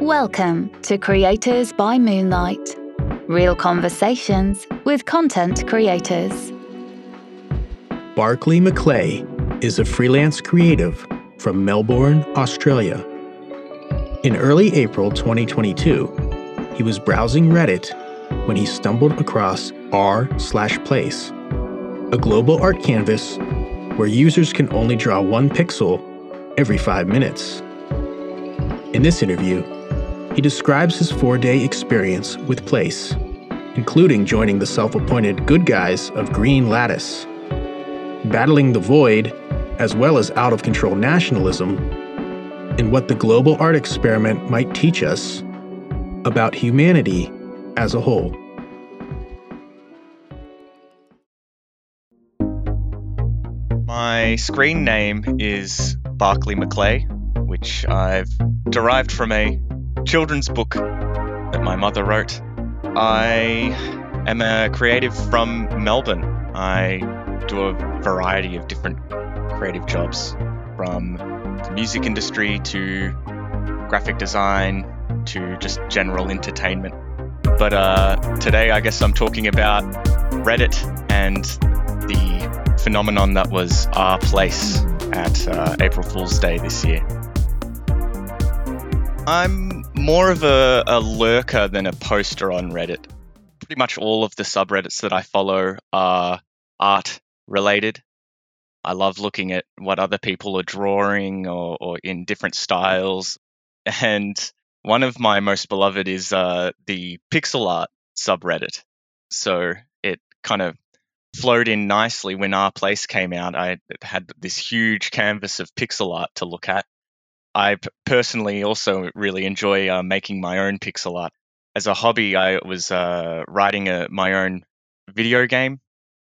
Welcome to Creators by Moonlight. Real conversations with content creators. Barclay McClay is a freelance creative from Melbourne, Australia. In early April 2022, he was browsing Reddit when he stumbled across r/place, a global art canvas where users can only draw one pixel every 5 minutes. In this interview, he describes his four day experience with Place, including joining the self appointed good guys of Green Lattice, battling the void, as well as out of control nationalism, and what the global art experiment might teach us about humanity as a whole. My screen name is Barclay McClay, which I've derived from a children's book that my mother wrote. I am a creative from Melbourne. I do a variety of different creative jobs from the music industry to graphic design to just general entertainment. But uh, today, I guess I'm talking about Reddit and the phenomenon that was r/Place at uh, April Fool's Day this year. I'm more of a, a lurker than a poster on Reddit. Pretty much all of the subreddits that I follow are art related. I love looking at what other people are drawing or, or in different styles. And one of my most beloved is uh, the pixel art subreddit. So it kind of flowed in nicely when r/Place came out. I had this huge canvas of pixel art to look at. I personally also really enjoy uh, making my own pixel art. As a hobby, I was uh, writing a, my own video game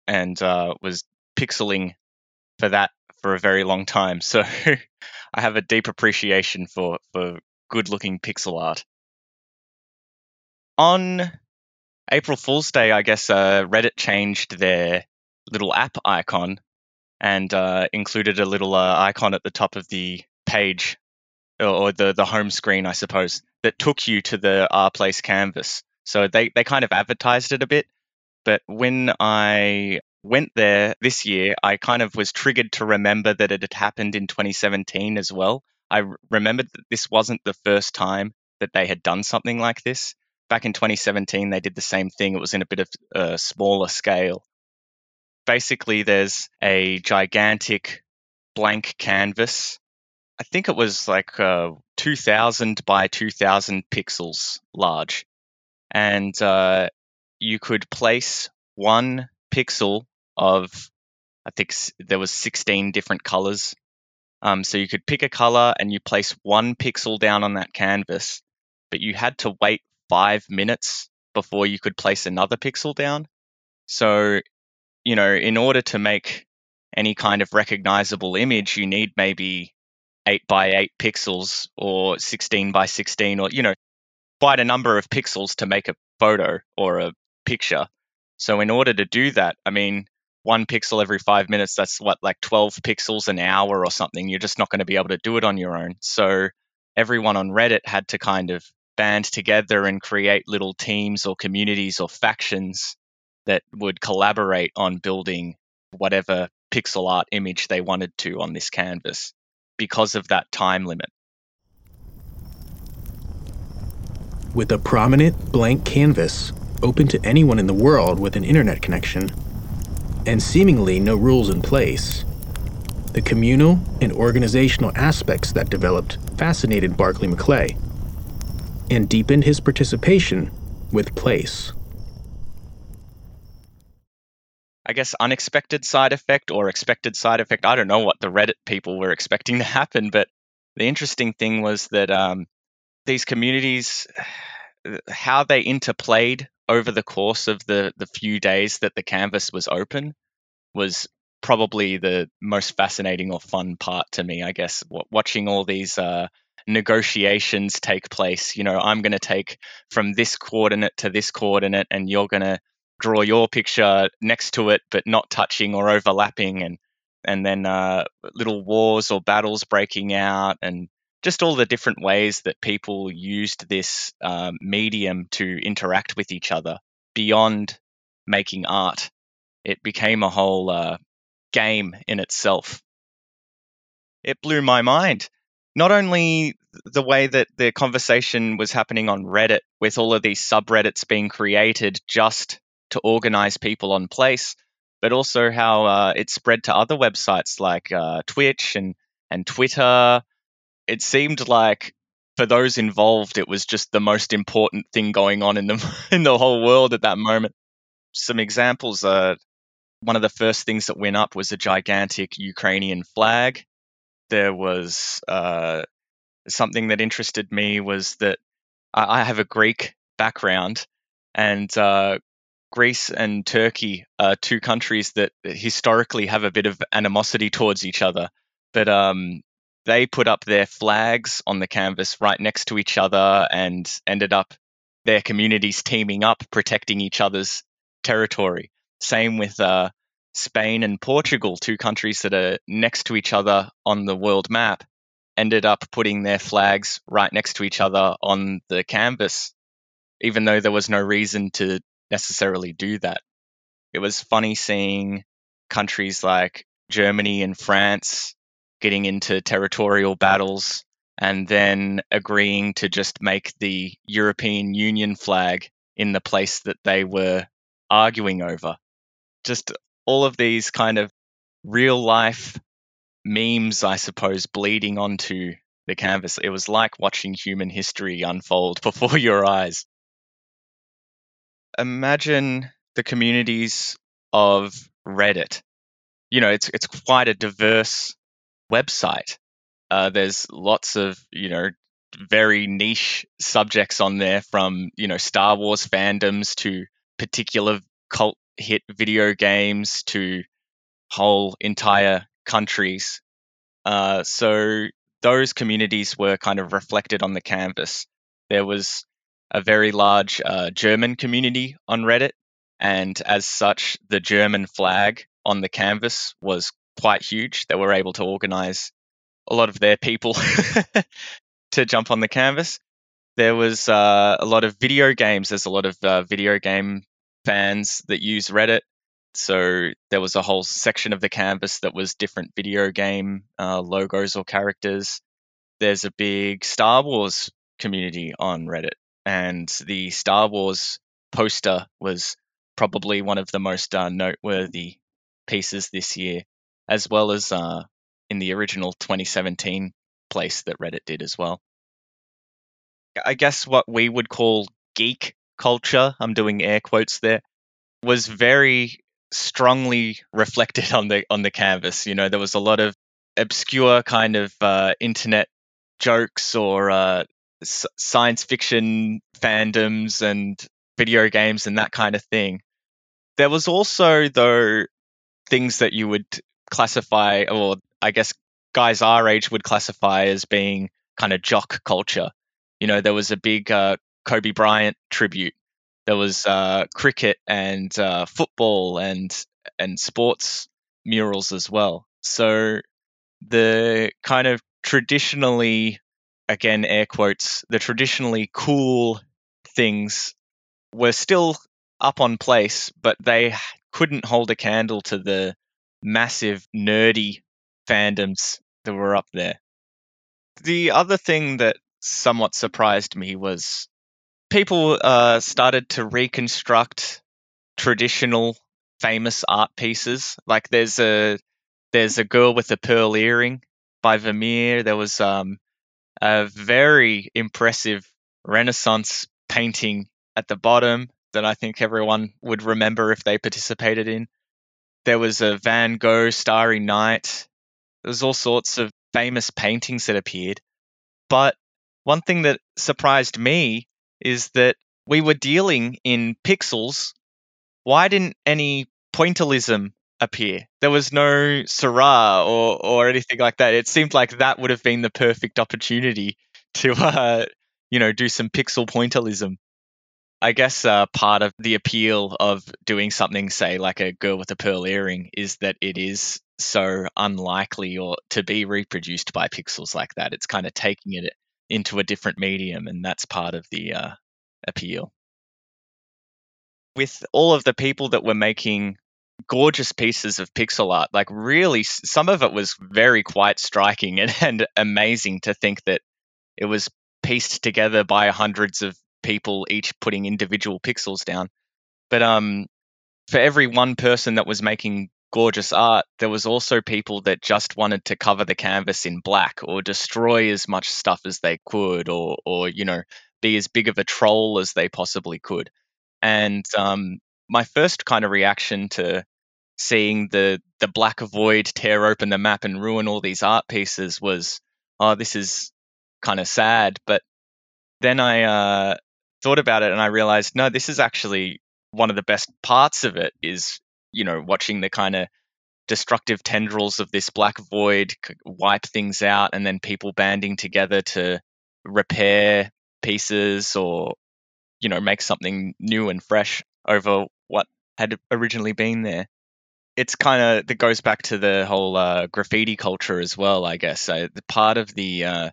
and uh, was pixeling for that for a very long time. So I have a deep appreciation for, for good looking pixel art. On April Fool's Day, I guess uh, Reddit changed their little app icon and uh, included a little uh, icon at the top of the page or the the home screen, I suppose, that took you to the R Place canvas. So they they kind of advertised it a bit, but when I went there this year, I kind of was triggered to remember that it had happened in 2017 as well. I remembered that this wasn't the first time that they had done something like this. Back in 2017, they did the same thing. It was in a bit of a smaller scale. Basically, there's a gigantic blank canvas I think it was like uh, 2000 by 2000 pixels large. And uh, you could place one pixel of, I think there was 16 different colors. Um, so you could pick a color and you place one pixel down on that canvas, but you had to wait five minutes before you could place another pixel down. So, you know, in order to make any kind of recognizable image, you need maybe 8 by 8 pixels or 16 by 16 or you know quite a number of pixels to make a photo or a picture. So in order to do that i mean one pixel every 5 minutes that's what like 12 pixels an hour or something. You're just not going to be able to do it on your own. So everyone on reddit had to kind of band together and create little teams or communities or factions that would collaborate on building whatever pixel art image they wanted to on this canvas because of that time limit. With a prominent blank canvas open to anyone in the world with an internet connection, and seemingly no rules in place, the communal and organizational aspects that developed fascinated Barclay McClay and deepened his participation with Place. I guess, unexpected side effect or expected side effect. I don't know what the Reddit people were expecting to happen, but the interesting thing was that um, these communities, how they interplayed over the course of the, the few days that the canvas was open was probably the most fascinating or fun part to me, I guess, watching all these uh, negotiations take place. You know, I'm going to take from this coordinate to this coordinate, and you're going to draw your picture next to it, but not touching or overlapping, and and then uh, little wars or battles breaking out, and just all the different ways that people used this um, medium to interact with each other beyond making art. It became a whole uh, game in itself. It blew my mind. Not only the way that the conversation was happening on Reddit, with all of these subreddits being created just to organize people on place, but also how uh, it spread to other websites like uh, Twitch and, and Twitter. It seemed like for those involved, it was just the most important thing going on in the in the whole world at that moment. Some examples are one of the first things that went up was a gigantic Ukrainian flag. There was uh, something that interested me was that I, have a Greek background, and uh, Greece and Turkey are two countries that historically have a bit of animosity towards each other. But um, they put up their flags on the canvas right next to each other and ended up their communities teaming up, protecting each other's territory. Same with uh, Spain and Portugal, two countries that are next to each other on the world map, ended up putting their flags right next to each other on the canvas, even though there was no reason to necessarily do that. It was funny seeing countries like Germany and France getting into territorial battles and then agreeing to just make the European Union flag in the place that they were arguing over. Just all of these kind of real life memes, I suppose, bleeding onto the canvas. It was like watching human history unfold before your eyes. Imagine the communities of Reddit. You know, it's it's quite a diverse website. Uh, there's lots of you know very niche subjects on there, from you know Star Wars fandoms to particular cult hit video games to whole entire countries. Uh, so those communities were kind of reflected on the canvas. There was a very large uh, German community on Reddit, and as such, the German flag on the canvas was quite huge. They were able to organize a lot of their people to jump on the canvas. There was uh, a lot of video games. There's a lot of uh, video game fans that use Reddit. So there was a whole section of the canvas that was different video game uh, logos or characters. There's a big Star Wars community on Reddit, and the Star Wars poster was probably one of the most uh, noteworthy pieces this year, as well as uh, in the original 2017 place that Reddit did as well. I guess what we would call geek culture, I'm doing air quotes there, was very strongly reflected on the on the canvas. You know, there was a lot of obscure kind of uh, internet jokes or uh, science fiction fandoms and video games and that kind of thing. There was also though things that you would classify, or I guess guys our age would classify as being kind of jock culture. You know, there was a big uh, Kobe Bryant tribute there was uh, cricket and uh, football and and sports murals as well. So the kind of traditionally, again air quotes, the traditionally cool things were still up on place, but they couldn't hold a candle to the massive nerdy fandoms that were up there. The other thing that somewhat surprised me was people uh, started to reconstruct traditional famous art pieces. Like there's a there's a girl with a pearl earring by Vermeer. There was um, a very impressive Renaissance painting at the bottom that I think everyone would remember if they participated in. There was a Van Gogh Starry Night. There was all sorts of famous paintings that appeared. But one thing that surprised me is that we were dealing in pixels. Why didn't any pointillism appear? There was no Seurat or or anything like that. It seemed like that would have been the perfect opportunity to uh, you know do some pixel pointillism. I guess uh, part of the appeal of doing something, say, like a girl with a pearl earring, is that it is so unlikely or to be reproduced by pixels like that. It's kind of taking it into a different medium, and that's part of the uh, appeal. With all of the people that were making gorgeous pieces of pixel art, like really, some of it was very quite striking and, and amazing to think that it was pieced together by hundreds of people, each putting individual pixels down. But um, for every one person that was making gorgeous art, there was also people that just wanted to cover the canvas in black or destroy as much stuff as they could, or or you know be as big of a troll as they possibly could. And um, my first kind of reaction to seeing the the black void tear open the map and ruin all these art pieces was, oh, this is kind of sad. But then I uh, thought about it and I realized, no, this is actually one of the best parts of it is you know, watching the kind of destructive tendrils of this black void wipe things out and then people banding together to repair pieces or you know make something new and fresh over what had originally been there it's kind of that goes back to the whole uh, graffiti culture as well i guess uh, the part of the uh,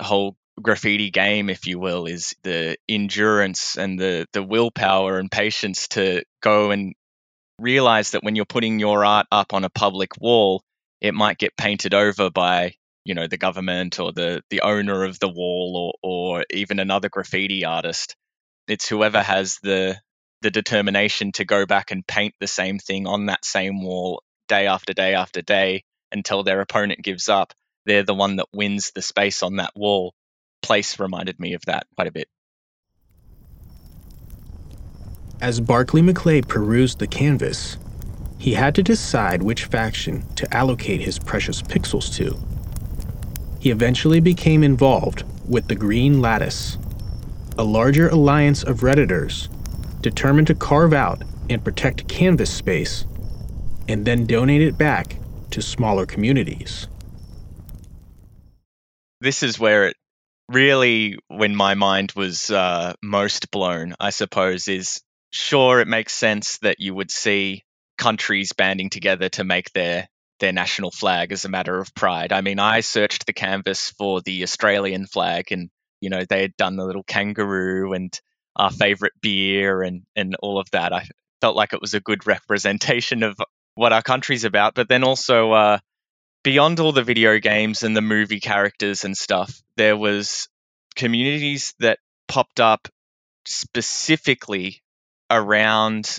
whole graffiti game if you will is the endurance and the the willpower and patience to go and realize that when you're putting your art up on a public wall, it might get painted over by you know the government or the the owner of the wall or or even another graffiti artist. It's whoever has the the determination to go back and paint the same thing on that same wall day after day after day until their opponent gives up. They're the one that wins the space on that wall. Place reminded me of that quite a bit. As Barclay McClay perused the canvas, he had to decide which faction to allocate his precious pixels to. He eventually became involved with the Green Lattice, a larger alliance of Redditors determined to carve out and protect canvas space and then donate it back to smaller communities. This is where it really, when my mind was uh, most blown, I suppose, is sure, it makes sense that you would see countries banding together to make their their national flag as a matter of pride. I mean, I searched the canvas for the Australian flag, and you know they had done the little kangaroo and our favorite beer and and all of that. I felt like it was a good representation of what our country's about. But then also uh, beyond all the video games and the movie characters and stuff, there was communities that popped up specifically around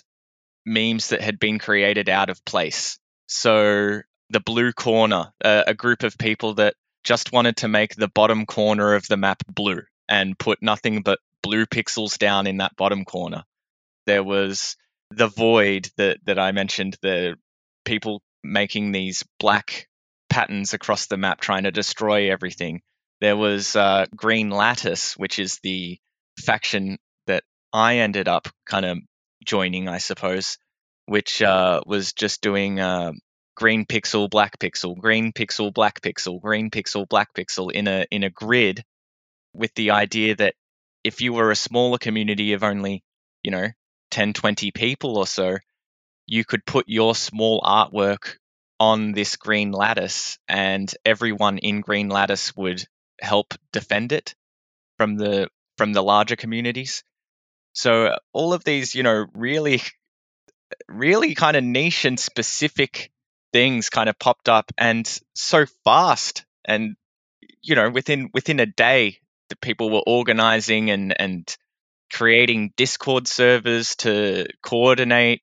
memes that had been created out of place. So the blue corner, a group of people that just wanted to make the bottom corner of the map blue and put nothing but blue pixels down in that bottom corner. There was the void that, that I mentioned, the people making these black patterns across the map trying to destroy everything. There was uh, Green Lattice, which is the faction that I ended up kind of joining, I suppose, which uh, was just doing uh, green pixel, black pixel, green pixel, black pixel, green pixel, black pixel in a in a grid, with the idea that if you were a smaller community of only, you know, 10, 20 people or so, you could put your small artwork on this green lattice and everyone in green lattice would help defend it from the from the larger communities. So all of these, you know, really, really kind of niche and specific things kind of popped up and so fast and you know within within a day people were organizing and and creating discord servers to coordinate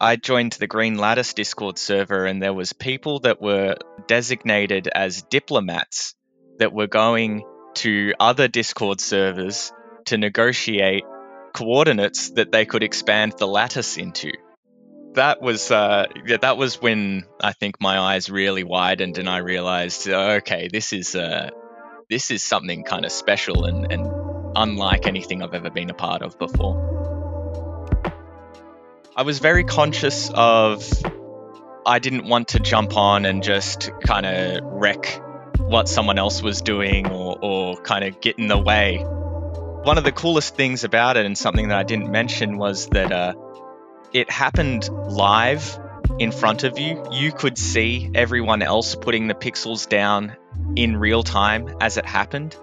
i joined the green lattice discord server and there was people that were designated as diplomats that were going to other discord servers to negotiate coordinates that they could expand the lattice into. That was uh, yeah, that was when I think my eyes really widened and I realized, okay, this is uh, this is something kind of special and, and unlike anything I've ever been a part of before. I was very conscious of I didn't want to jump on and just kind of wreck what someone else was doing or, or kind of get in the way One of the coolest things about it, and something that I didn't mention, was that uh, it happened live in front of you. You could see everyone else putting the pixels down in real time as it happened.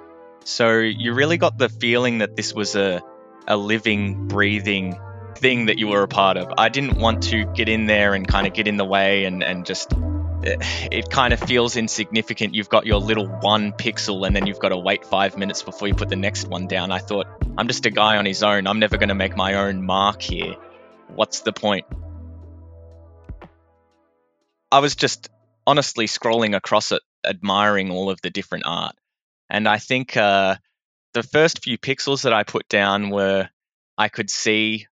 So you really got the feeling that this was a, a living, breathing thing that you were a part of. I didn't want to get in there and kind of get in the way and, and just eh, it, it kind of feels insignificant. You've got your little one pixel and then you've got to wait five minutes before you put the next one down. I thought, I'm just a guy on his own. I'm never going to make my own mark here. What's the point? I was just honestly scrolling across it, admiring all of the different art. And I think uh, the first few pixels that I put down were I could see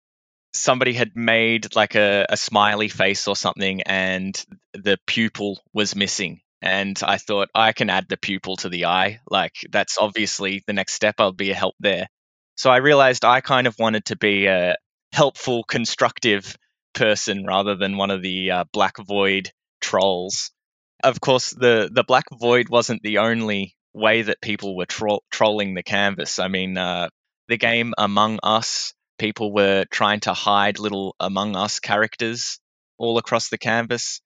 somebody had made like a, a smiley face or something and the pupil was missing. And i thought i can add the pupil to the eye. Like that's obviously the next step. I'll be a help there. So i realized i kind of wanted to be a helpful constructive person rather than one of the uh, black void trolls of course the the black void wasn't the only way that people were tro- trolling the canvas i mean uh, the game among us people were trying to hide little Among Us characters all across the canvas.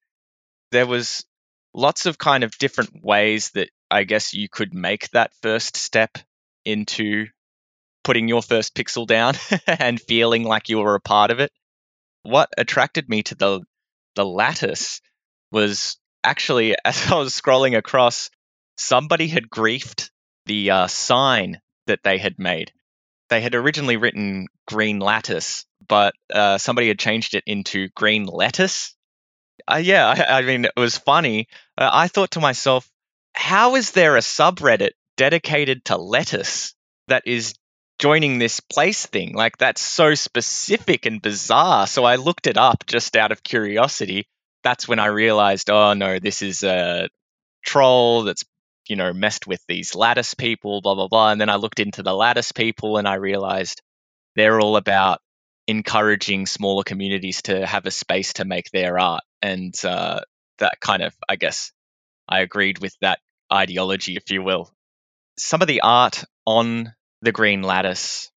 There was lots of kind of different ways that I guess you could make that first step into putting your first pixel down and feeling like you were a part of it. What attracted me to the the lattice was actually as I was scrolling across, somebody had griefed the uh, sign that they had made they had originally written green lattice, but uh, somebody had changed it into green lettuce. Uh, yeah, I, I, mean, it was funny. Uh, I thought to myself, how is there a subreddit dedicated to lettuce that is joining this place thing? Like, that's so specific and bizarre. So I looked it up just out of curiosity. That's when I realized, oh no, this is a troll that's you know, messed with these lattice people, blah, blah, blah. And then I looked into the lattice people and I realized they're all about encouraging smaller communities to have a space to make their art. And uh, that kind of, I guess, I agreed with that ideology, if you will. Some of the art on the Green Lattice,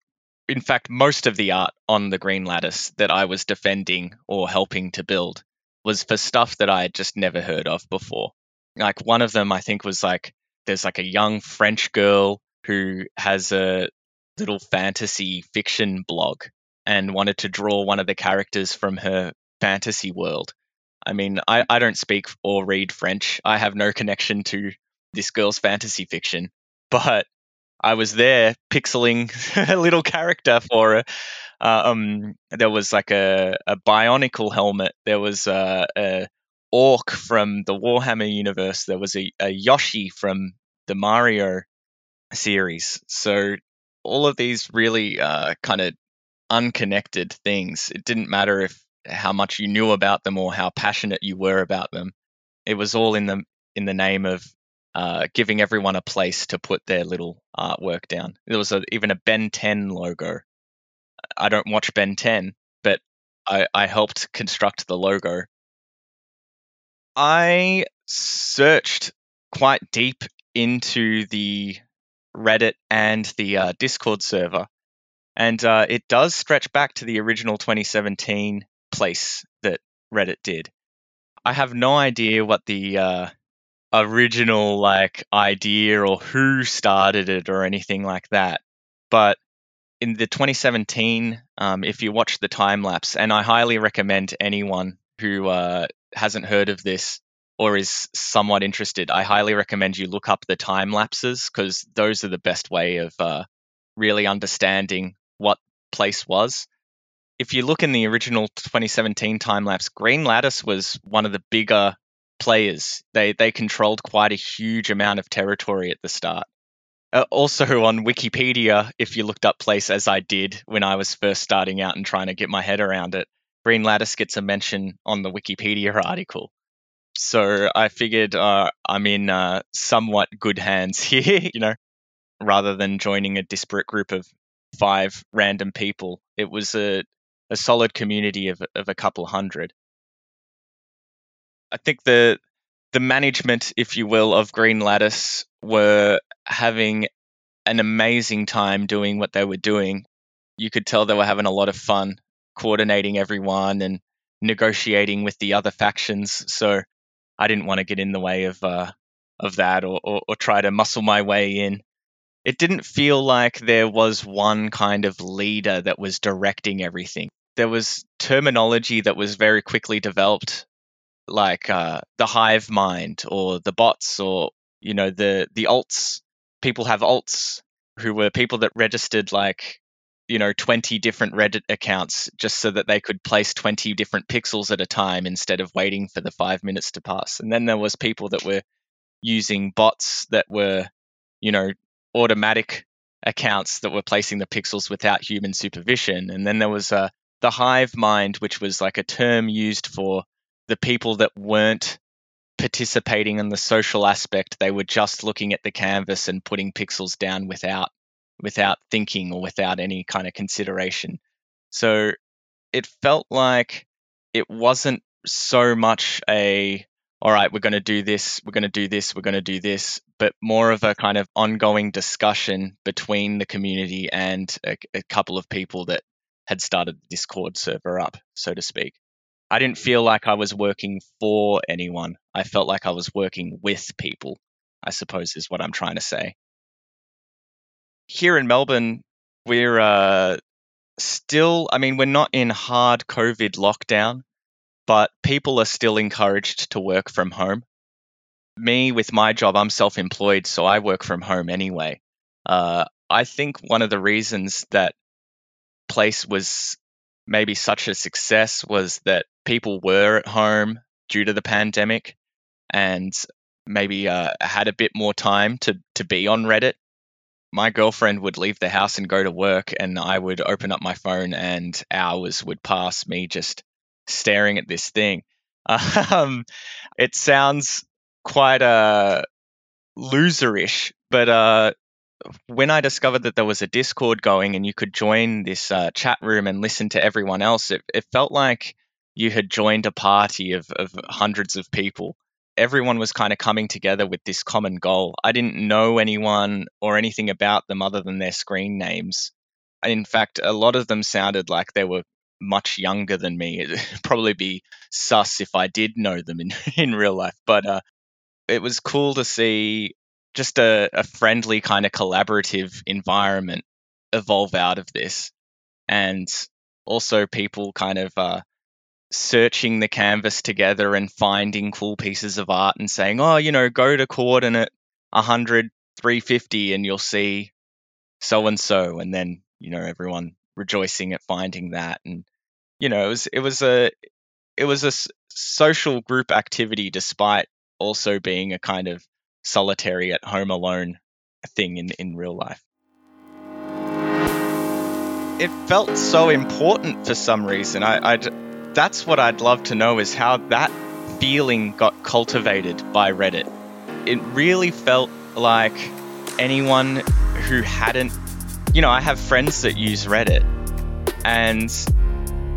in fact, most of the art on the Green Lattice that I was defending or helping to build was for stuff that I had just never heard of before. Like one of them, I think, was like there's like a young French girl who has a little fantasy fiction blog and wanted to draw one of the characters from her fantasy world. I mean, I, I don't speak or read French. I have no connection to this girl's fantasy fiction, but I was there pixeling a little character for her. Uh, um, there was like a, a bionicle helmet. There was a, a Orc from the Warhammer universe. There was a, a Yoshi from the Mario series. So all of these really uh, kind of unconnected things. It didn't matter if how much you knew about them or how passionate you were about them. It was all in the in the name of uh, giving everyone a place to put their little artwork down. There was a, even a Ben 10 logo. I don't watch Ben 10, but I, I helped construct the logo I searched quite deep into the Reddit and the uh, Discord server, and uh, it does stretch back to the original 2017 place that Reddit did. I have no idea what the uh, original like idea or who started it or anything like that, but in the 2017, um, if you watch the time lapse, and I highly recommend anyone who uh, hasn't heard of this or is somewhat interested, I highly recommend you look up the time lapses because those are the best way of uh, really understanding what place was. If you look in the original 2017 time lapse, Green Lattice was one of the bigger players. They they controlled quite a huge amount of territory at the start. Uh, also on Wikipedia, if you looked up place as I did when I was first starting out and trying to get my head around it, Green Lattice gets a mention on the Wikipedia article. So I figured uh, I'm in uh, somewhat good hands here, you know, rather than joining a disparate group of five random people. It was a, a solid community of, of a couple hundred. I think the the management, if you will, of Green Lattice were having an amazing time doing what they were doing. You could tell they were having a lot of fun coordinating everyone and negotiating with the other factions. So I didn't want to get in the way of uh, of that or, or, or try to muscle my way in. It didn't feel like there was one kind of leader that was directing everything. There was terminology that was very quickly developed, like uh, the hive mind or the bots or you know the the alts. People have alts who were people that registered like you know 20 different reddit accounts just so that they could place 20 different pixels at a time instead of waiting for the five minutes to pass. And then there was people that were using bots that were you know automatic accounts that were placing the pixels without human supervision. And then there was uh, the hive mind which was like a term used for the people that weren't participating in the social aspect they were just looking at the canvas and putting pixels down without without thinking or without any kind of consideration. So it felt like it wasn't so much a all right, we're going to do this, we're going to do this, we're going to do this, but more of a kind of ongoing discussion between the community and a, a, couple of people that had started the Discord server up, so to speak. I didn't feel like I was working for anyone. I felt like I was working with people, I suppose is what I'm trying to say here in Melbourne, we're uh, still, I mean, we're not in hard COVID lockdown, but people are still encouraged to work from home. Me, with my job, I'm self employed, so I work from home anyway. Uh, I think one of the reasons that Place was maybe such a success was that people were at home due to the pandemic and maybe uh, had a bit more time to, to be on Reddit my girlfriend would leave the house and go to work, and I would open up my phone, and hours would pass me just staring at this thing. Um, it sounds quite uh, loserish, but uh, when I discovered that there was a Discord going and you could join this uh, chat room and listen to everyone else, it, it felt like you had joined a party of, of hundreds of people everyone was kind of coming together with this common goal. I didn't know anyone or anything about them other than their screen names. In fact, a lot of them sounded like they were much younger than me. It'd probably be sus if I did know them in, in real life. But uh, it was cool to see just a, a friendly kind of collaborative environment evolve out of this. And also people kind of uh, searching the canvas together and finding cool pieces of art and saying, oh, you know, go to coordinate 100, 350 and you'll see so and so. And then, you know, everyone rejoicing at finding that. And, you know, it was, it was a, it was a social group activity despite also being a kind of solitary at home alone thing in, in real life it felt so important for some reason. I, I, that's what I'd love to know is how that feeling got cultivated by Reddit. It really felt like anyone who hadn't, you know, I have friends that use Reddit, and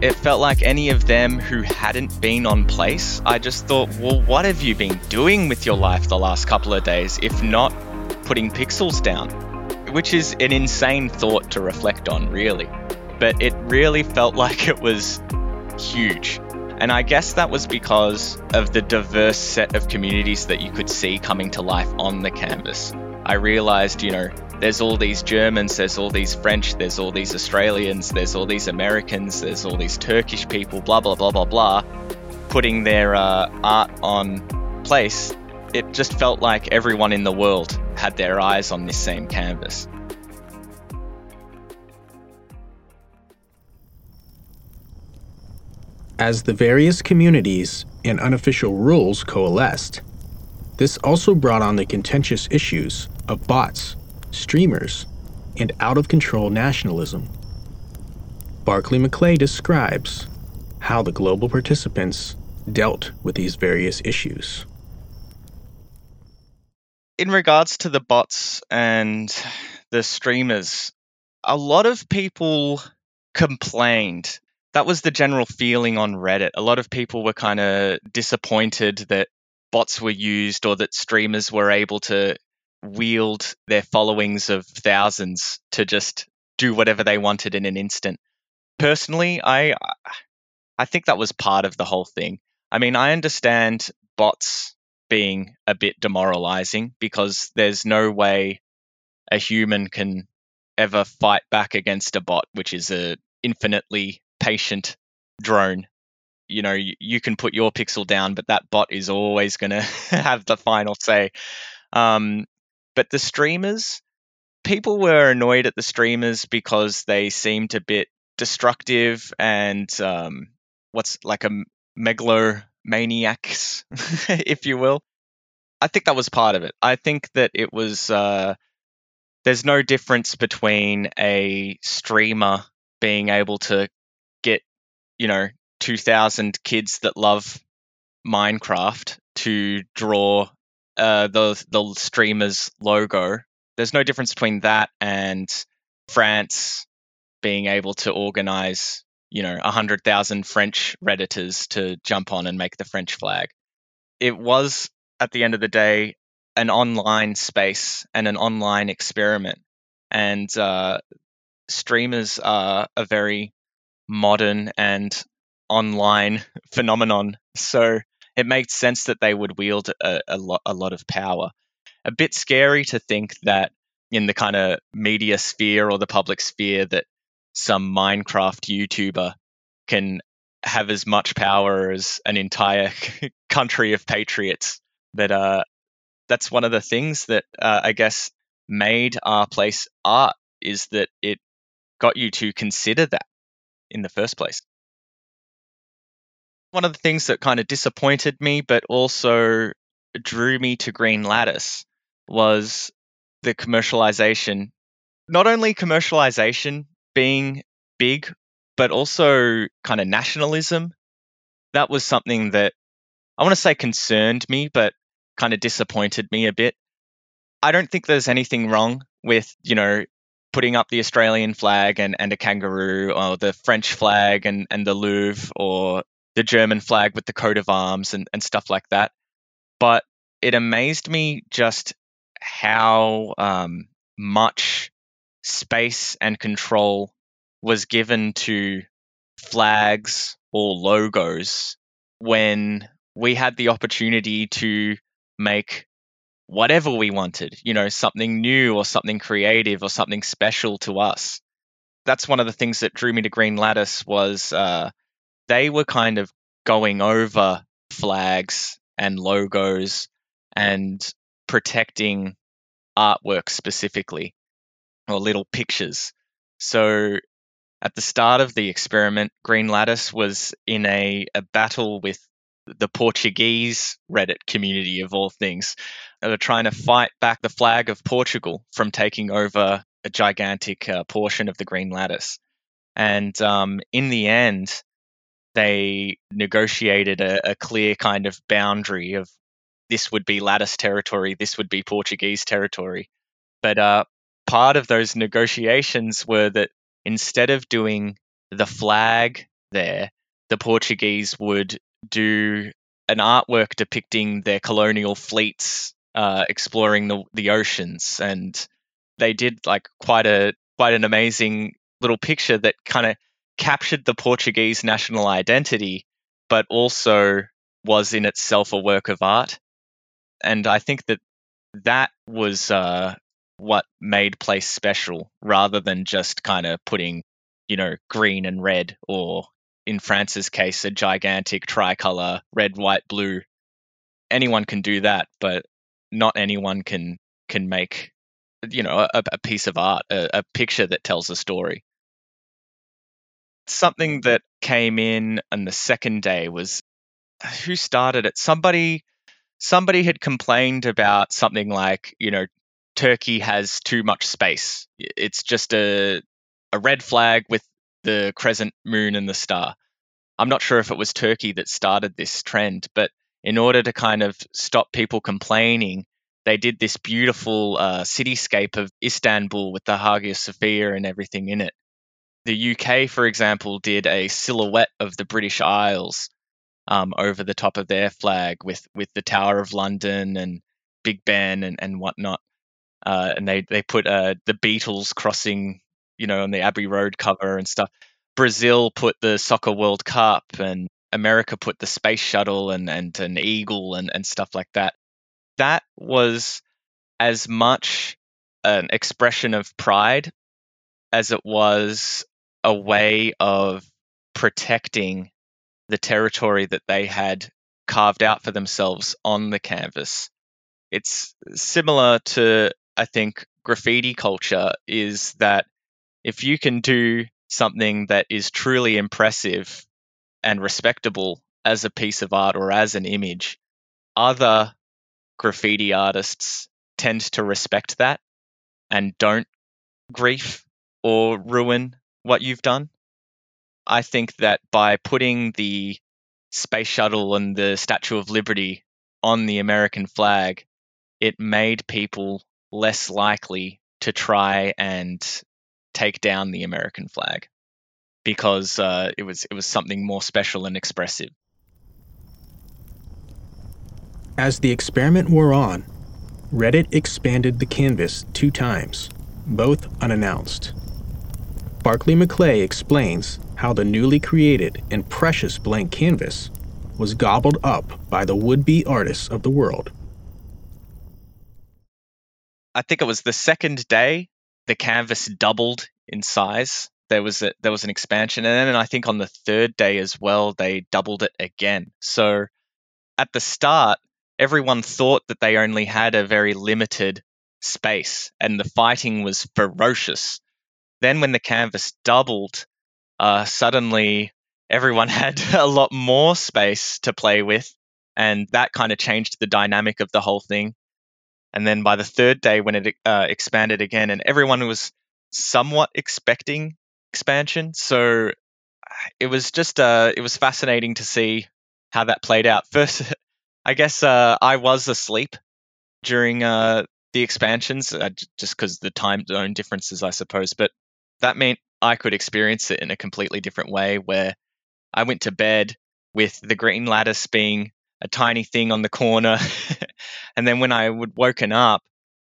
it felt like any of them who hadn't been on place, I just thought, well, what have you been doing with your life the last couple of days, if not putting pixels down? Which is an insane thought to reflect on, really. But it really felt like it was huge. And I guess that was because of the diverse set of communities that you could see coming to life on the canvas. I realized, you know, there's all these Germans, there's all these French, there's all these Australians, there's all these Americans, there's all these Turkish people, blah, blah, blah, blah, blah, putting their uh, art on place. It just felt like everyone in the world had their eyes on this same canvas. As the various communities and unofficial rules coalesced, this also brought on the contentious issues of bots, streamers, and out of control nationalism. Barclay McClay describes how the global participants dealt with these various issues. In regards to the bots and the streamers, a lot of people complained that was the general feeling on Reddit. A lot of people were kind of disappointed that bots were used or that streamers were able to wield their followings of thousands to just do whatever they wanted in an instant. Personally, I I think that was part of the whole thing. I mean, I understand bots being a bit demoralizing because there's no way a human can ever fight back against a bot, which is a infinitely patient drone. You know, you, you can put your pixel down, but that bot is always going to have the final say. Um, but the streamers, people were annoyed at the streamers because they seemed a bit destructive and um, what's like a megalomaniacs, if you will. I think that was part of it. I think that it was uh, there's no difference between a streamer being able to you know, 2,000 kids that love Minecraft to draw uh, the the streamer's logo. There's no difference between that and France being able to organize, you know, 100,000 French Redditors to jump on and make the French flag. It was, at the end of the day, an online space and an online experiment. And uh, streamers are a very modern and online phenomenon. So it makes sense that they would wield a, a, lot, a lot of power. A bit scary to think that in the kind of media sphere or the public sphere that some Minecraft YouTuber can have as much power as an entire country of patriots. But uh, that's one of the things that uh, I guess made r/Place art is that it got you to consider that in the first place. One of the things that kind of disappointed me, but also drew me to Green Lattice was the commercialization. Not only commercialization being big, but also kind of nationalism. That was something that I want to say concerned me, but kind of disappointed me a bit. I don't think there's anything wrong with, you know, putting up the Australian flag and, and a kangaroo, or the French flag and, and the Louvre, or the German flag with the coat of arms and, and stuff like that. But it amazed me just how um, much space and control was given to flags or logos when we had the opportunity to make whatever we wanted, you know, something new or something creative or something special to us. That's one of the things that drew me to Green Lattice was uh, they were kind of going over flags and logos and protecting artwork specifically or little pictures. So at the start of the experiment, Green Lattice was in a, a battle with the Portuguese Reddit community of all things. They were trying to fight back the flag of Portugal from taking over a gigantic uh, portion of the Green Lattice. And um, in the end, they negotiated a, a clear kind of boundary of this would be Lattice territory, this would be Portuguese territory. But uh, part of those negotiations were that instead of doing the flag there, the Portuguese would do an artwork depicting their colonial fleets uh, exploring the the oceans, and they did like quite a quite an amazing little picture that kind of captured the Portuguese national identity, but also was in itself a work of art. And I think that that was uh, what made place special rather than just kind of putting, you know, green and red or in France's case, a gigantic tricolor, red, white, blue. Anyone can do that, but not anyone can can make, you know, a, a piece of art, a, a picture that tells a story. Something that came in on the second day was who started it? Somebody somebody had complained about something like, you know, Turkey has too much space. It's just a a red flag with the crescent moon and the star. I'm not sure if it was Turkey that started this trend, but in order to kind of stop people complaining, they did this beautiful uh, cityscape of Istanbul with the Hagia Sophia and everything in it. The UK, for example, did a silhouette of the British Isles um, over the top of their flag with, with the Tower of London and Big Ben and, and whatnot. uh, and they they put uh, the Beatles crossing, you know, on the Abbey Road cover and stuff. Brazil put the Soccer World Cup, and America put the space shuttle and and an eagle and and stuff like that. That was as much an expression of pride as it was a way of protecting the territory that they had carved out for themselves on the canvas. It's similar to, I think, graffiti culture is that if you can do something that is truly impressive and respectable as a piece of art or as an image, other graffiti artists tend to respect that and don't grief or ruin what you've done. I think that by putting the space shuttle and the Statue of Liberty on the American flag, it made people less likely to try and take down the American flag because uh, it was it was something more special and expressive. As the experiment wore on, Reddit expanded the canvas two times, both unannounced. Barclay McClay explains how the newly created and precious blank canvas was gobbled up by the would be artists of the world. I think it was the second day the canvas doubled in size. There was a, there was an expansion, and then I think on the third day as well they doubled it again. So at the start, everyone thought that they only had a very limited space, and the fighting was ferocious. Then when the canvas doubled, uh, suddenly everyone had a lot more space to play with, and that kind of changed the dynamic of the whole thing. And then by the third day, when it uh, expanded again, and everyone was somewhat expecting expansion, so it was just uh, it was fascinating to see how that played out. First, I guess uh, I was asleep during uh, the expansions, uh, just because the time zone differences, I suppose. But that meant I could experience it in a completely different way, where I went to bed with the green lattice being a tiny thing on the corner. and then when I would woken up,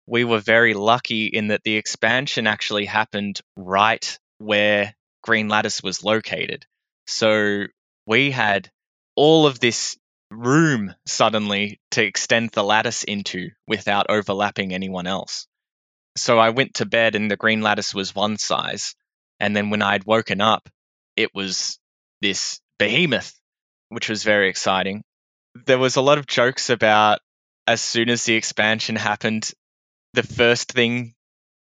we were very lucky in that the expansion actually happened right where Green Lattice was located. So we had all of this room suddenly to extend the lattice into without overlapping anyone else. So I went to bed and the green lattice was one size. And then when I'd woken up, it was this behemoth, which was very exciting there was a lot of jokes about as soon as the expansion happened, the first thing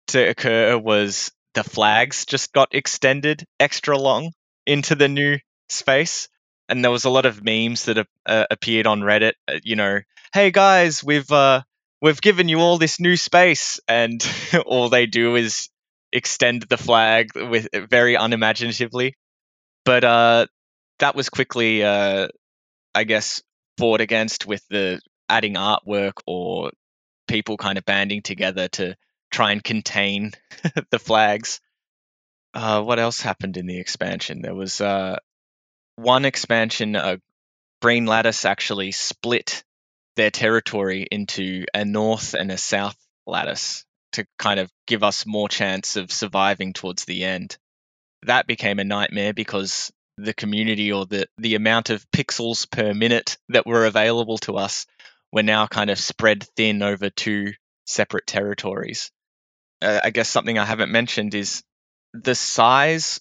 to occur was the flags just got extended extra long into the new space. And there was a lot of memes that uh, appeared on Reddit. Uh, you know, hey guys, we've uh, we've given you all this new space, and all they do is extend the flag with very unimaginatively. But uh, that was quickly, uh, I guess, fought against with the adding artwork or people kind of banding together to try and contain the flags. Uh, what else happened in the expansion? There was uh, one expansion, uh, Lattice actually split their territory into a north and a south lattice to kind of give us more chance of surviving towards the end. That became a nightmare because the community or the the amount of pixels per minute that were available to us were now kind of spread thin over two separate territories. Uh, I guess something I haven't mentioned is the size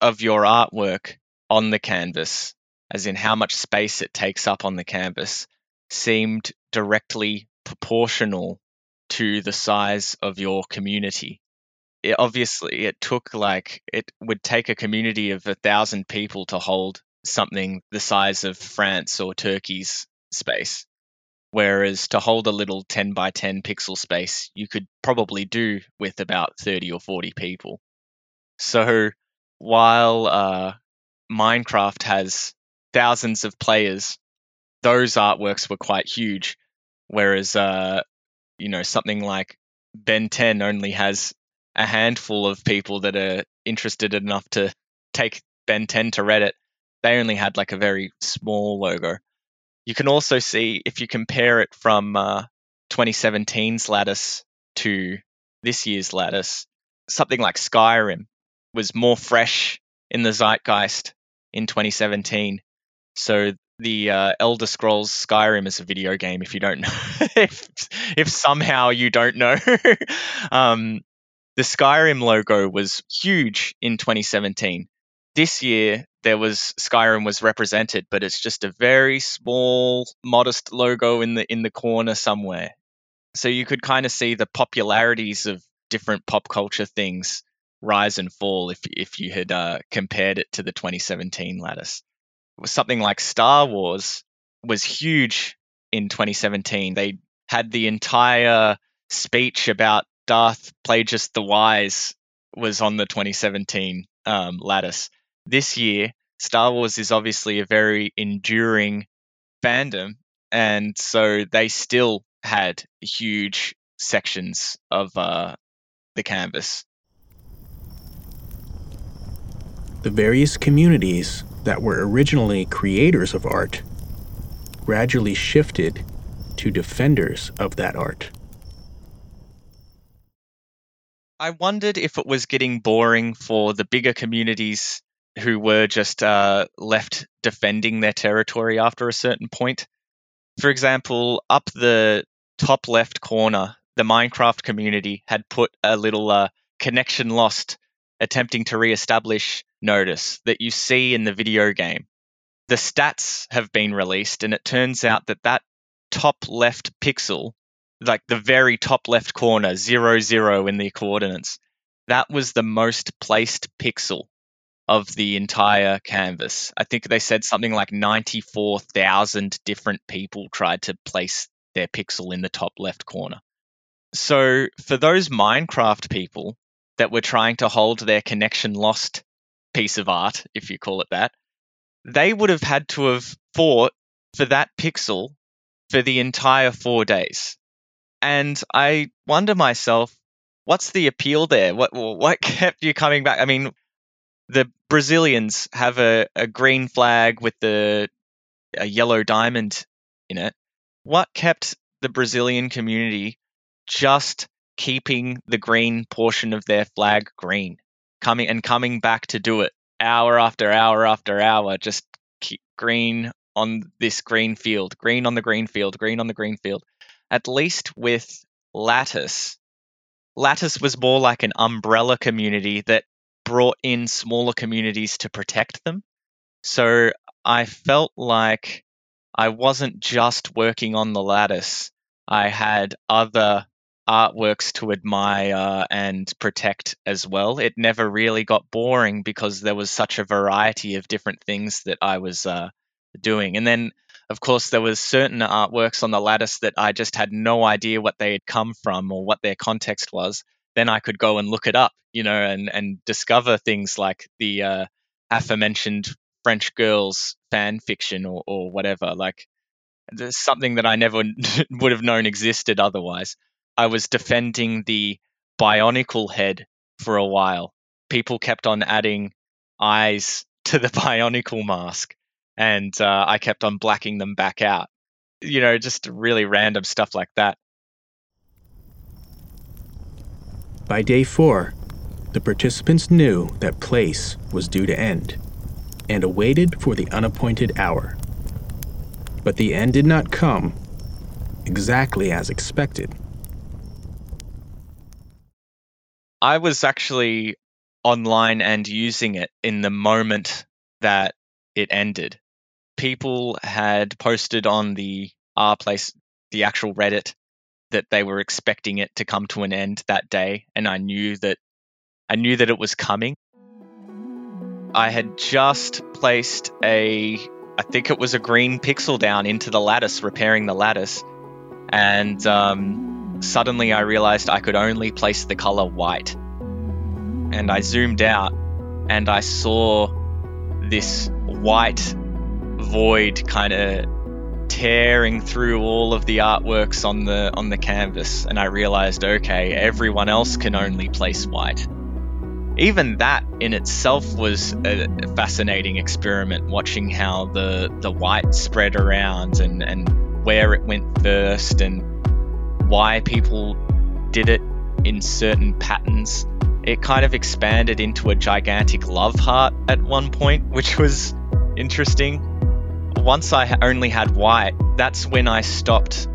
of your artwork on the canvas, as in how much space it takes up on the canvas, seemed directly proportional to the size of your community it, obviously it took like it would take a community of a thousand people to hold something the size of France or Turkey's space. Whereas to hold a little 10 by 10 pixel space, you could probably do with about 30 or 40 people. So while uh, Minecraft has thousands of players, those artworks were quite huge. Whereas, uh, you know, something like Ben 10 only has a handful of people that are interested enough to take Ben 10 to Reddit, they only had like a very small logo. You can also see if you compare it from uh, 2017's Lattice to this year's Lattice, something like Skyrim was more fresh in the zeitgeist in 2017. So the uh, Elder Scrolls Skyrim is a video game. If you don't know, if if somehow you don't know, um, the Skyrim logo was huge in 2017. This year there was Skyrim was represented, but it's just a very small, modest logo in the in the corner somewhere. So you could kind of see the popularities of different pop culture things rise and fall if if you had uh, compared it to the 2017 lattice. Something like Star Wars was huge in 2017. They had the entire speech about Darth Plagueis the Wise was on the 2017 um, lattice. This year, Star Wars is obviously a very enduring fandom, and so they still had huge sections of uh, the canvas. The various communities that were originally creators of art gradually shifted to defenders of that art. I wondered if it was getting boring for the bigger communities who were just uh, left defending their territory after a certain point. For example, up the top left corner, the Minecraft community had put a little uh, connection lost attempting to re-establish notice that you see in the video game. The stats have been released, and it turns out that that top left pixel like the very top left corner, zero zero in the coordinates, that was the most placed pixel of the entire canvas. I think they said something like 94,000 different people tried to place their pixel in the top left corner. So, for those Minecraft people that were trying to hold their connection lost piece of art, if you call it that, they would have had to have fought for that pixel for the entire four days. And I wonder myself, what's the appeal there? What what kept you coming back? I mean, the Brazilians have a, a green flag with the a yellow diamond in it. What kept the Brazilian community just keeping the green portion of their flag green, coming and coming back to do it hour after hour after hour, just green on this green field, green on the green field, green on the green field at least with Lattice, Lattice was more like an umbrella community that brought in smaller communities to protect them. So I felt like I wasn't just working on the Lattice, I had other artworks to admire and protect as well. It never really got boring because there was such a variety of different things that I was uh, doing. And then of course, there was certain artworks on the lattice that I just had no idea what they had come from or what their context was. Then I could go and look it up, you know, and and discover things like the uh, aforementioned French girls fan fiction or or whatever. Like something that I never would have known existed otherwise. I was defending the bionicle head for a while. People kept on adding eyes to the bionicle mask and uh, I kept on blacking them back out. You know, just really random stuff like that. By day four, the participants knew that place was due to end and awaited for the unappointed hour. But the end did not come exactly as expected. I was actually online and using it in the moment that it ended people had posted on the r/Place, the actual Reddit, that they were expecting it to come to an end that day, and I knew that I knew that it was coming. I had just placed a, I think it was a green pixel down into the lattice, repairing the lattice, and um, suddenly I realized I could only place the color white. And I zoomed out, and I saw this white void kind of tearing through all of the artworks on the on the canvas and I realized okay everyone else can only place white even that in itself was a fascinating experiment watching how the the white spread around and and where it went first and why people did it in certain patterns. It kind of expanded into a gigantic love heart at one point, which was interesting. Once I only had white, that's when I stopped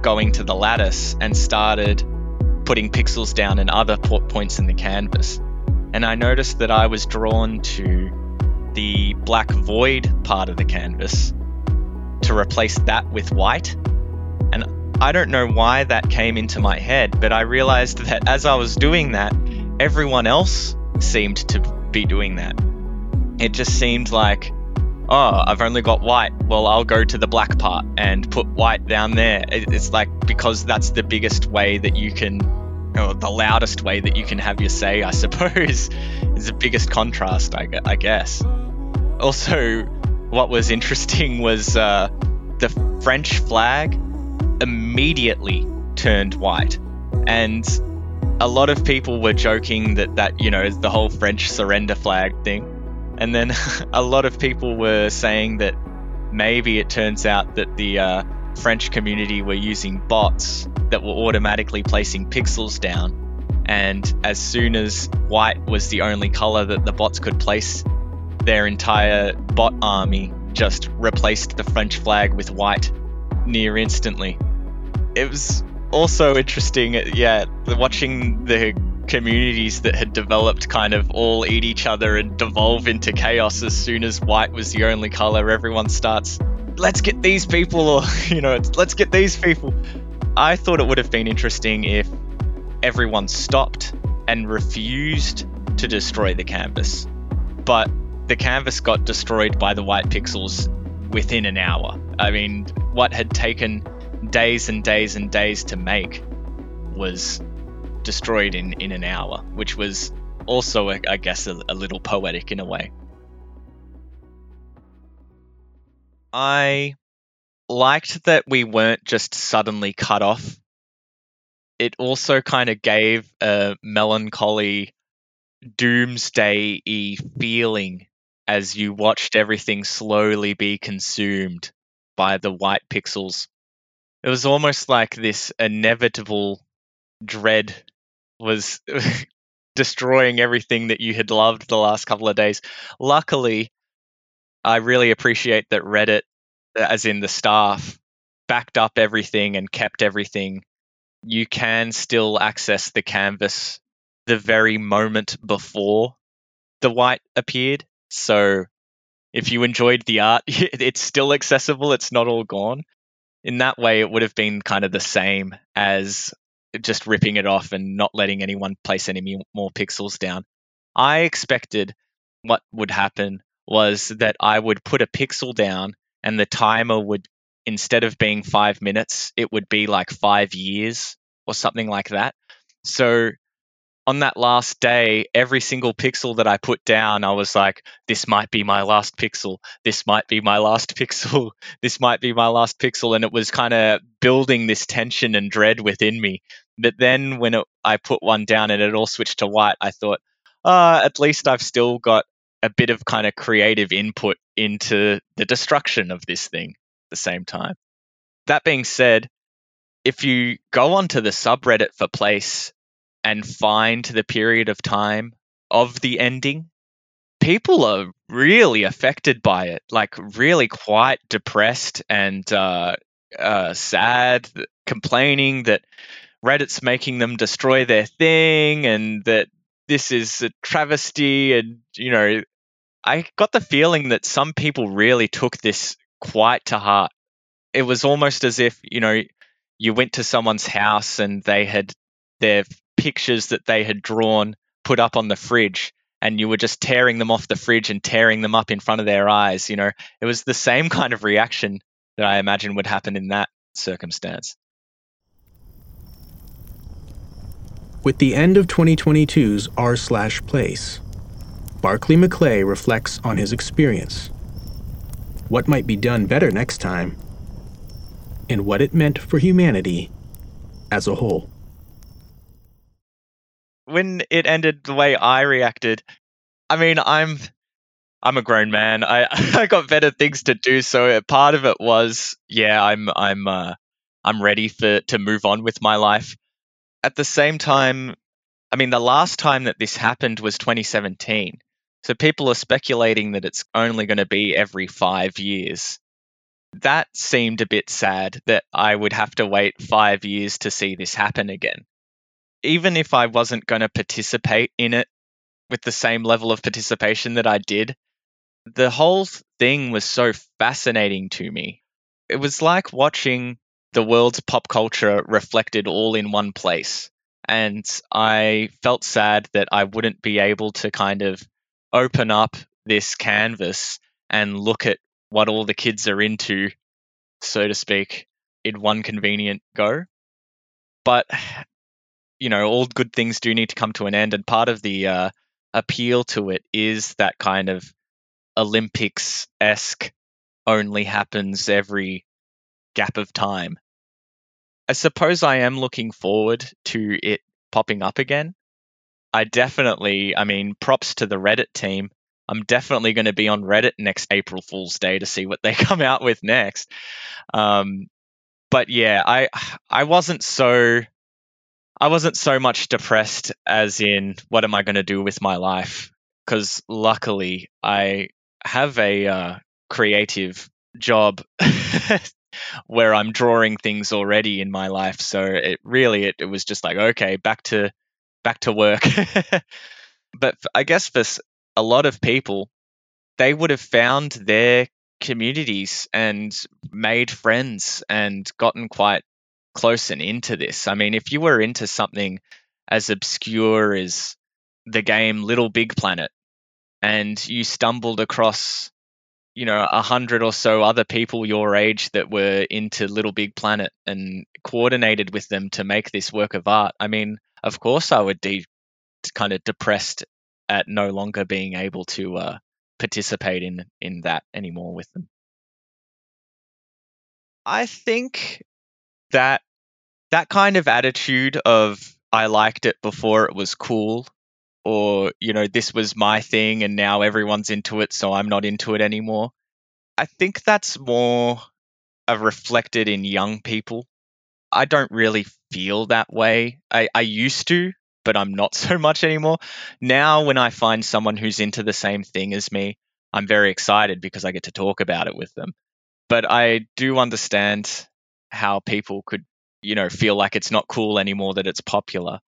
going to the lattice and started putting pixels down in other points in the canvas. And I noticed that I was drawn to the black void part of the canvas to replace that with white. And I don't know why that came into my head, but I realized that as I was doing that, everyone else seemed to be doing that. It just seemed like, oh, I've only got white. Well, I'll go to the black part and put white down there. It's like because that's the biggest way that you can, or the loudest way that you can have your say, I suppose, is the biggest contrast, I, guess. Also, what was interesting was uh, the French flag immediately turned white. And a lot of people were joking that that, you know, the whole French surrender flag thing. And then a lot of people were saying that maybe it turns out that the uh, French community were using bots that were automatically placing pixels down. And as soon as white was the only color that the bots could place, their entire bot army just replaced the French flag with white near instantly. It was also interesting, yeah, watching the communities that had developed kind of all eat each other and devolve into chaos as soon as white was the only color. Everyone starts, let's get these people, or, you know, let's get these people. I thought it would have been interesting if everyone stopped and refused to destroy the canvas. But the canvas got destroyed by the white pixels within an hour. I mean, what had taken days and days and days to make was destroyed in, in an hour, which was also, I guess, a, a little poetic in a way. I liked that we weren't just suddenly cut off. It also kind of gave a melancholy, doomsday y feeling as you watched everything slowly be consumed by the white pixels. It was almost like this inevitable dread was destroying everything that you had loved the last couple of days. Luckily, I really appreciate that Reddit, as in the staff, backed up everything and kept everything. You can still access the canvas the very moment before the white appeared. So if you enjoyed the art, it's still accessible, it's not all gone. In that way, it would have been kind of the same as just ripping it off and not letting anyone place any more pixels down. I expected what would happen was that I would put a pixel down and the timer would, instead of being five minutes, it would be like five years or something like that. So on that last day, every single pixel that I put down, I was like, this might be my last pixel. This might be my last pixel. This might be my last pixel. And it was kind of building this tension and dread within me. But then when it, I put one down and it all switched to white, I thought, uh, at least I've still got a bit of kind of creative input into the destruction of this thing at the same time. That being said, if you go onto the subreddit for place and find the period of time of the ending, people are really affected by it, like really quite depressed and uh, uh, sad, complaining that Reddit's making them destroy their thing and that this is a travesty. And, you know, I got the feeling that some people really took this quite to heart. It was almost as if, you know, you went to someone's house and they had their pictures that they had drawn put up on the fridge and you were just tearing them off the fridge and tearing them up in front of their eyes you know it was the same kind of reaction that i imagine would happen in that circumstance with the end of 2022's r slash place barclay mcclay reflects on his experience what might be done better next time and what it meant for humanity as a whole when it ended the way I reacted, I mean, I'm I'm a grown man. I I got better things to do. So part of it was, yeah, I'm I'm uh, I'm ready for to move on with my life. At the same time, I mean, the last time that this happened was 2017. So people are speculating that it's only going to be every five years. That seemed a bit sad that I would have to wait five years to see this happen again. Even if I wasn't going to participate in it with the same level of participation that I did, the whole thing was so fascinating to me. It was like watching the world's pop culture reflected all in one place. And I felt sad that I wouldn't be able to kind of open up this canvas and look at what all the kids are into, so to speak, in one convenient go. But, you know, all good things do need to come to an end. And part of the uh, appeal to it is that kind of Olympics esque only happens every gap of time. I suppose I am looking forward to it popping up again. I definitely, I mean, props to the Reddit team. I'm definitely going to be on Reddit next April Fool's Day to see what they come out with next. Um, but yeah, I I wasn't so I wasn't so much depressed as in what am I going to do with my life because luckily I have a uh, creative job where I'm drawing things already in my life. So it really it, it was just like okay, back to back to work. but I guess for a lot of people, they would have found their communities and made friends and gotten quite close and into this. I mean, if you were into something as obscure as the game Little Big Planet and you stumbled across you know a hundred or so other people your age that were into Little Big Planet and coordinated with them to make this work of art. I mean, of course, I would be kind of depressed at no longer being able to uh, participate in in that anymore with them. I think that that kind of attitude of I liked it before it was cool or you know this was my thing and now everyone's into it so i'm not into it anymore. I think that's more reflected in young people. I don't really feel that way. I, I used to but i'm not so much anymore. Now when i find someone who's into the same thing as me i'm very excited because i get to talk about it with them. But i do understand how people could you know feel like it's not cool anymore that it's popular.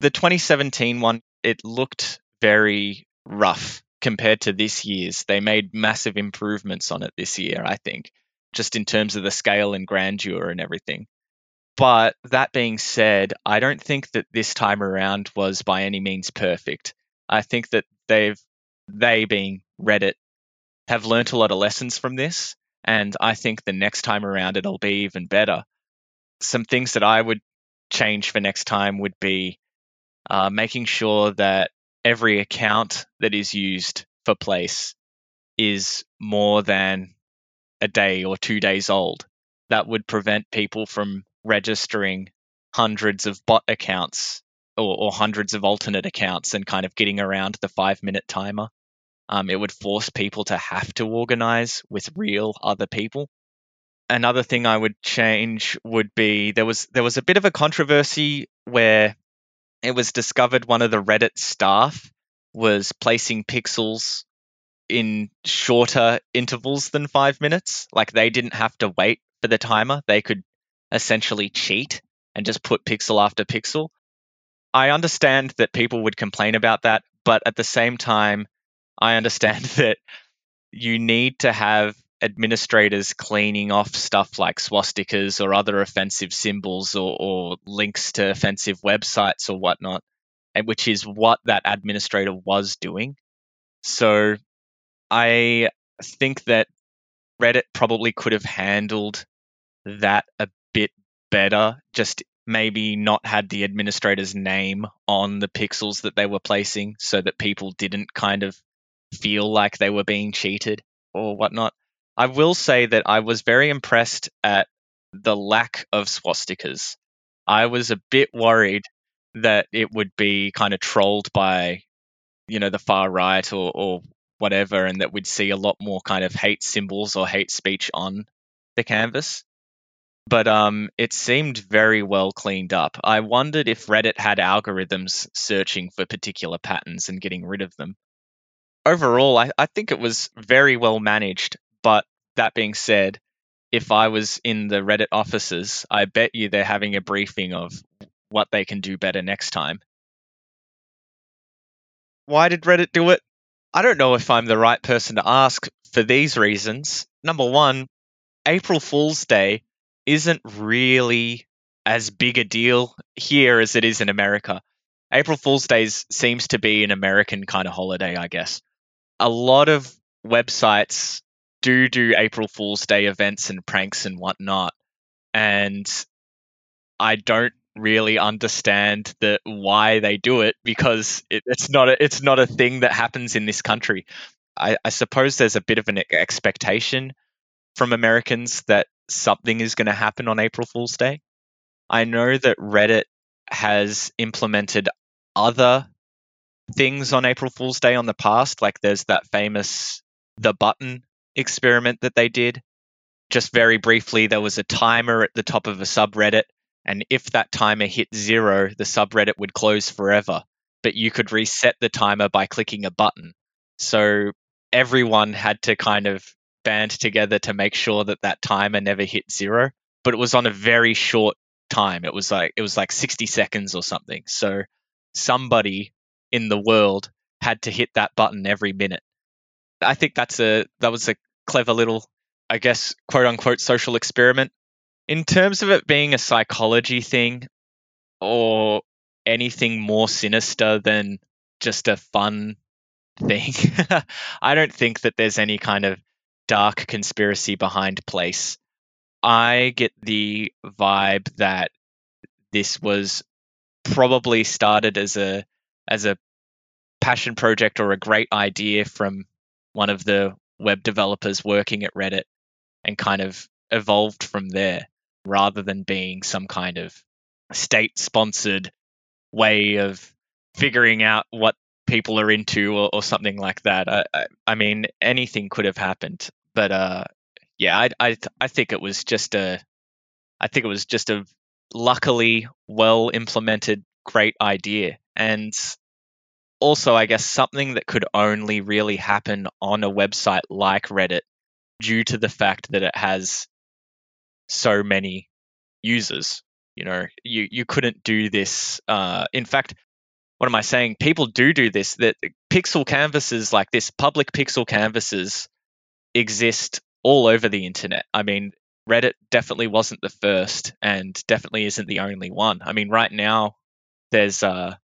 The 2017 one it looked very rough compared to this year's. They made massive improvements on it this year, I think, just in terms of the scale and grandeur and everything. But that being said, I don't think that this time around was by any means perfect. I think that they've, they being Reddit, have learnt a lot of lessons from this. And I think the next time around it'll be even better. Some things that I would change for next time would be uh, making sure that every account that is used for place is more than a day or two days old. That would prevent people from registering hundreds of bot accounts or, or hundreds of alternate accounts and kind of getting around the five minute timer. Um, it would force people to have to organize with real other people. Another thing I would change would be there was there was a bit of a controversy where it was discovered one of the Reddit staff was placing pixels in shorter intervals than five minutes. Like they didn't have to wait for the timer, they could essentially cheat and just put pixel after pixel. I understand that people would complain about that, but at the same time, I understand that you need to have administrators cleaning off stuff like swastikas or other offensive symbols or, or links to offensive websites or whatnot, which is what that administrator was doing. So I think that Reddit probably could have handled that a bit better, just maybe not had the administrator's name on the pixels that they were placing so that people didn't kind of feel like they were being cheated or whatnot. I will say that I was very impressed at the lack of swastikas. I was a bit worried that it would be kind of trolled by, you know, the far right or, or whatever, and that we'd see a lot more kind of hate symbols or hate speech on the canvas. but um, it seemed very well cleaned up. I wondered if Reddit had algorithms searching for particular patterns and getting rid of them. Overall, I, I think it was very well managed, but that being said, if I was in the Reddit offices, I bet you they're having a briefing of what they can do better next time. Why did Reddit do it? I don't know if I'm the right person to ask for these reasons. Number one, April Fool's Day isn't really as big a deal here as it is in America. April Fool's Day seems to be an American kind of holiday, I guess. A lot of websites do do April Fool's Day events and pranks and whatnot, and I don't really understand the why they do it because it, it's not a, it's not a thing that happens in this country. I, I suppose there's a bit of an expectation from Americans that something is going to happen on April Fool's Day. I know that Reddit has implemented other things on April Fool's Day on the past, like there's that famous the button experiment that they did. Just very briefly, there was a timer at the top of a subreddit, and if that timer hit zero, the subreddit would close forever. But you could reset the timer by clicking a button. So everyone had to kind of band together to make sure that that timer never hit zero. But it was on a very short time. It was like it was like 60 seconds or something. So somebody in the world had to hit that button every minute. I think that's a that was a clever little, I guess, quote unquote social experiment. In terms of it being a psychology thing or anything more sinister than just a fun thing, I don't think that there's any kind of dark conspiracy behind place. I get the vibe that this was probably started as a as a passion project or a great idea from one of the web developers working at Reddit and kind of evolved from there rather than being some kind of state sponsored way of figuring out what people are into or, or something like that. I, I, I, mean, anything could have happened, but uh, yeah, I, I, I think it was just a, I think it was just a luckily well implemented great idea, and also, I guess, something that could only really happen on a website like Reddit due to the fact that it has so many users. You know, you, you couldn't do this. Uh, in fact, what am I saying? People do do this. That pixel canvases like this, public pixel canvases exist all over the internet. I mean, Reddit definitely wasn't the first and definitely isn't the only one. I mean, right now, there's uh,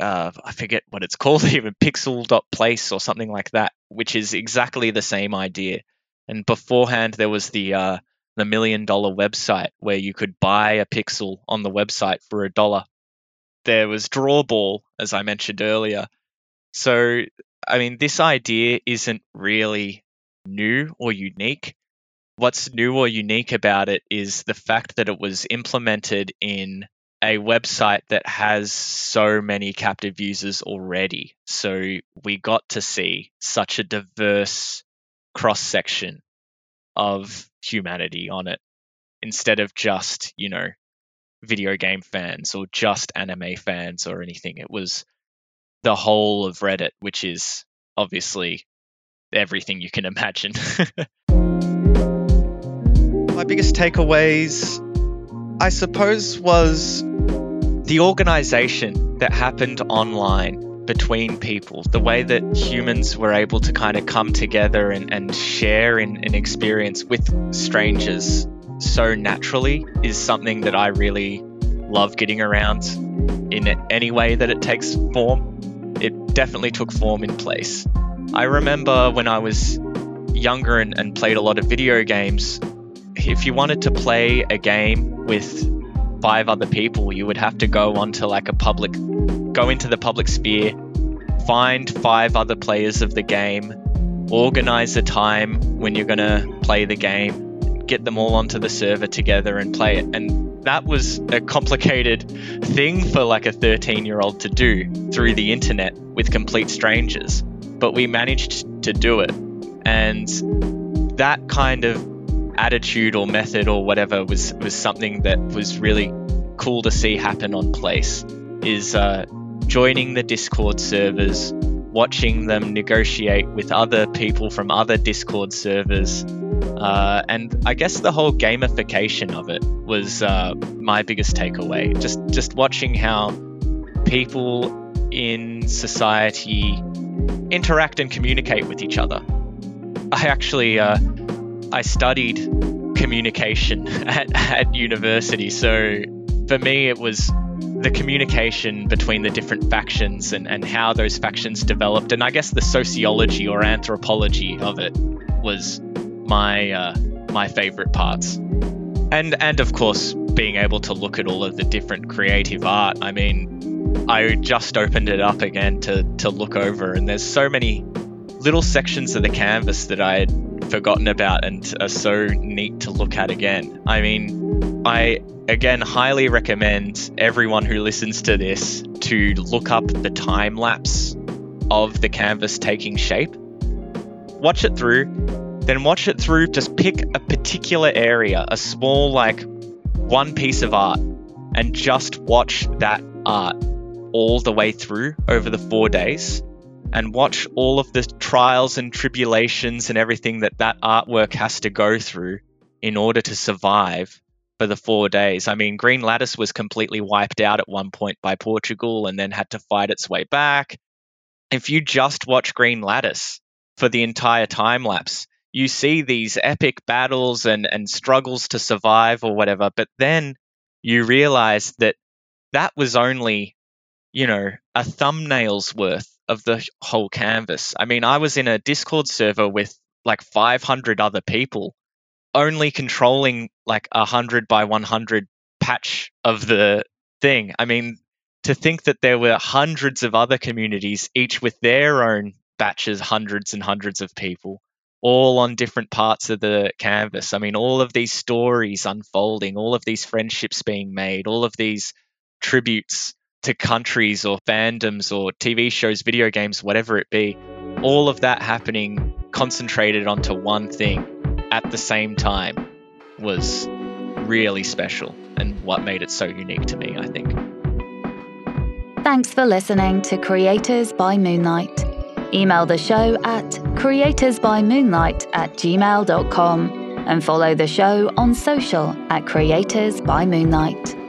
uh, I forget what it's called, even pixel.place or something like that, which is exactly the same idea. And beforehand, there was the uh, the million dollar website where you could buy a pixel on the website for a dollar. There was Drawball, as I mentioned earlier. So, I mean, this idea isn't really new or unique. What's new or unique about it is the fact that it was implemented in a website that has so many captive users already. So we got to see such a diverse cross section of humanity on it instead of just, you know, video game fans or just anime fans or anything. It was the whole of Reddit, which is obviously everything you can imagine. My biggest takeaways, I suppose, was the organization that happened online between people, the way that humans were able to kind of come together and, and share an experience with strangers so naturally is something that I really love getting around in any way that it takes form. It definitely took form in place. I remember when I was younger and, and played a lot of video games, if you wanted to play a game with five other people, you would have to go onto like a public, go into the public sphere, find five other players of the game, organize a time when you're going to play the game, get them all onto the server together and play it. And that was a complicated thing for like a 13 year old to do through the internet with complete strangers. But we managed to do it. And that kind of attitude or method or whatever was was something that was really cool to see happen on place. Is uh, joining the Discord servers, watching them negotiate with other people from other Discord servers, uh, and I guess the whole gamification of it was uh, my biggest takeaway. Just just watching how people in society interact and communicate with each other. I actually uh, I studied communication at, at university, so for me it was the communication between the different factions and, and how those factions developed, and I guess the sociology or anthropology of it was my uh, my favorite parts. And and of course, being able to look at all of the different creative art. I mean, I just opened it up again to to look over, and there's so many little sections of the canvas that I had forgotten about and are so neat to look at again. I mean, I again highly recommend everyone who listens to this to look up the time lapse of the canvas taking shape. Watch it through, then watch it through. Just pick a particular area, a small, like one piece of art, and just watch that art all the way through over the four days and watch all of the trials and tribulations and everything that that artwork has to go through in order to survive for the four days. I mean, Green Lattice was completely wiped out at one point by Portugal and then had to fight its way back. If you just watch Green Lattice for the entire time lapse, you see these epic battles and, and struggles to survive or whatever, but then you realize that that was only, you know, a thumbnail's worth of the whole canvas. I mean, I was in a Discord server with like 500 other people, only controlling like a 100 by 100 patch of the thing. I mean, to think that there were hundreds of other communities, each with their own batches, hundreds and hundreds of people all on different parts of the canvas. I mean, all of these stories unfolding, all of these friendships being made, all of these tributes to countries or fandoms or TV shows, video games, whatever it be, all of that happening concentrated onto one thing at the same time was really special and what made it so unique to me, I think. Thanks for listening to Creators by Moonlight. Email the show at creatorsbymoonlight at gmail.com and follow the show on social at Creators by Moonlight.